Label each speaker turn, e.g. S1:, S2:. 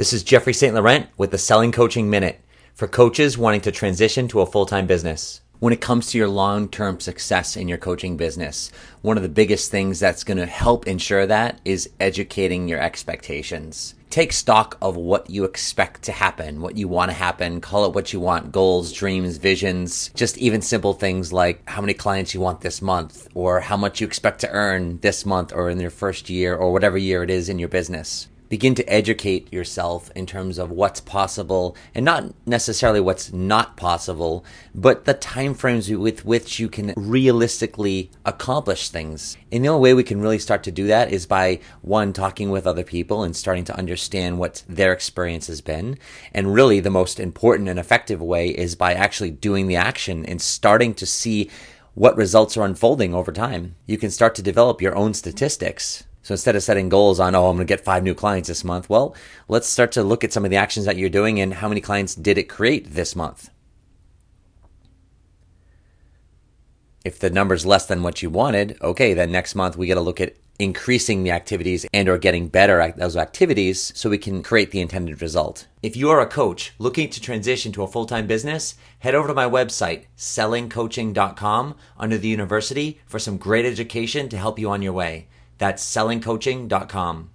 S1: This is Jeffrey St. Laurent with the Selling Coaching Minute for coaches wanting to transition to a full time business. When it comes to your long term success in your coaching business, one of the biggest things that's going to help ensure that is educating your expectations. Take stock of what you expect to happen, what you want to happen, call it what you want goals, dreams, visions, just even simple things like how many clients you want this month, or how much you expect to earn this month or in your first year, or whatever year it is in your business begin to educate yourself in terms of what's possible and not necessarily what's not possible, but the timeframes with which you can realistically accomplish things. And the only way we can really start to do that is by one, talking with other people and starting to understand what their experience has been. And really the most important and effective way is by actually doing the action and starting to see what results are unfolding over time. You can start to develop your own statistics so instead of setting goals on, oh, I'm going to get five new clients this month, well, let's start to look at some of the actions that you're doing and how many clients did it create this month. If the number's less than what you wanted, okay, then next month we got to look at increasing the activities and or getting better at those activities so we can create the intended result. If you are a coach looking to transition to a full-time business, head over to my website, sellingcoaching.com under the university for some great education to help you on your way. That's sellingcoaching.com.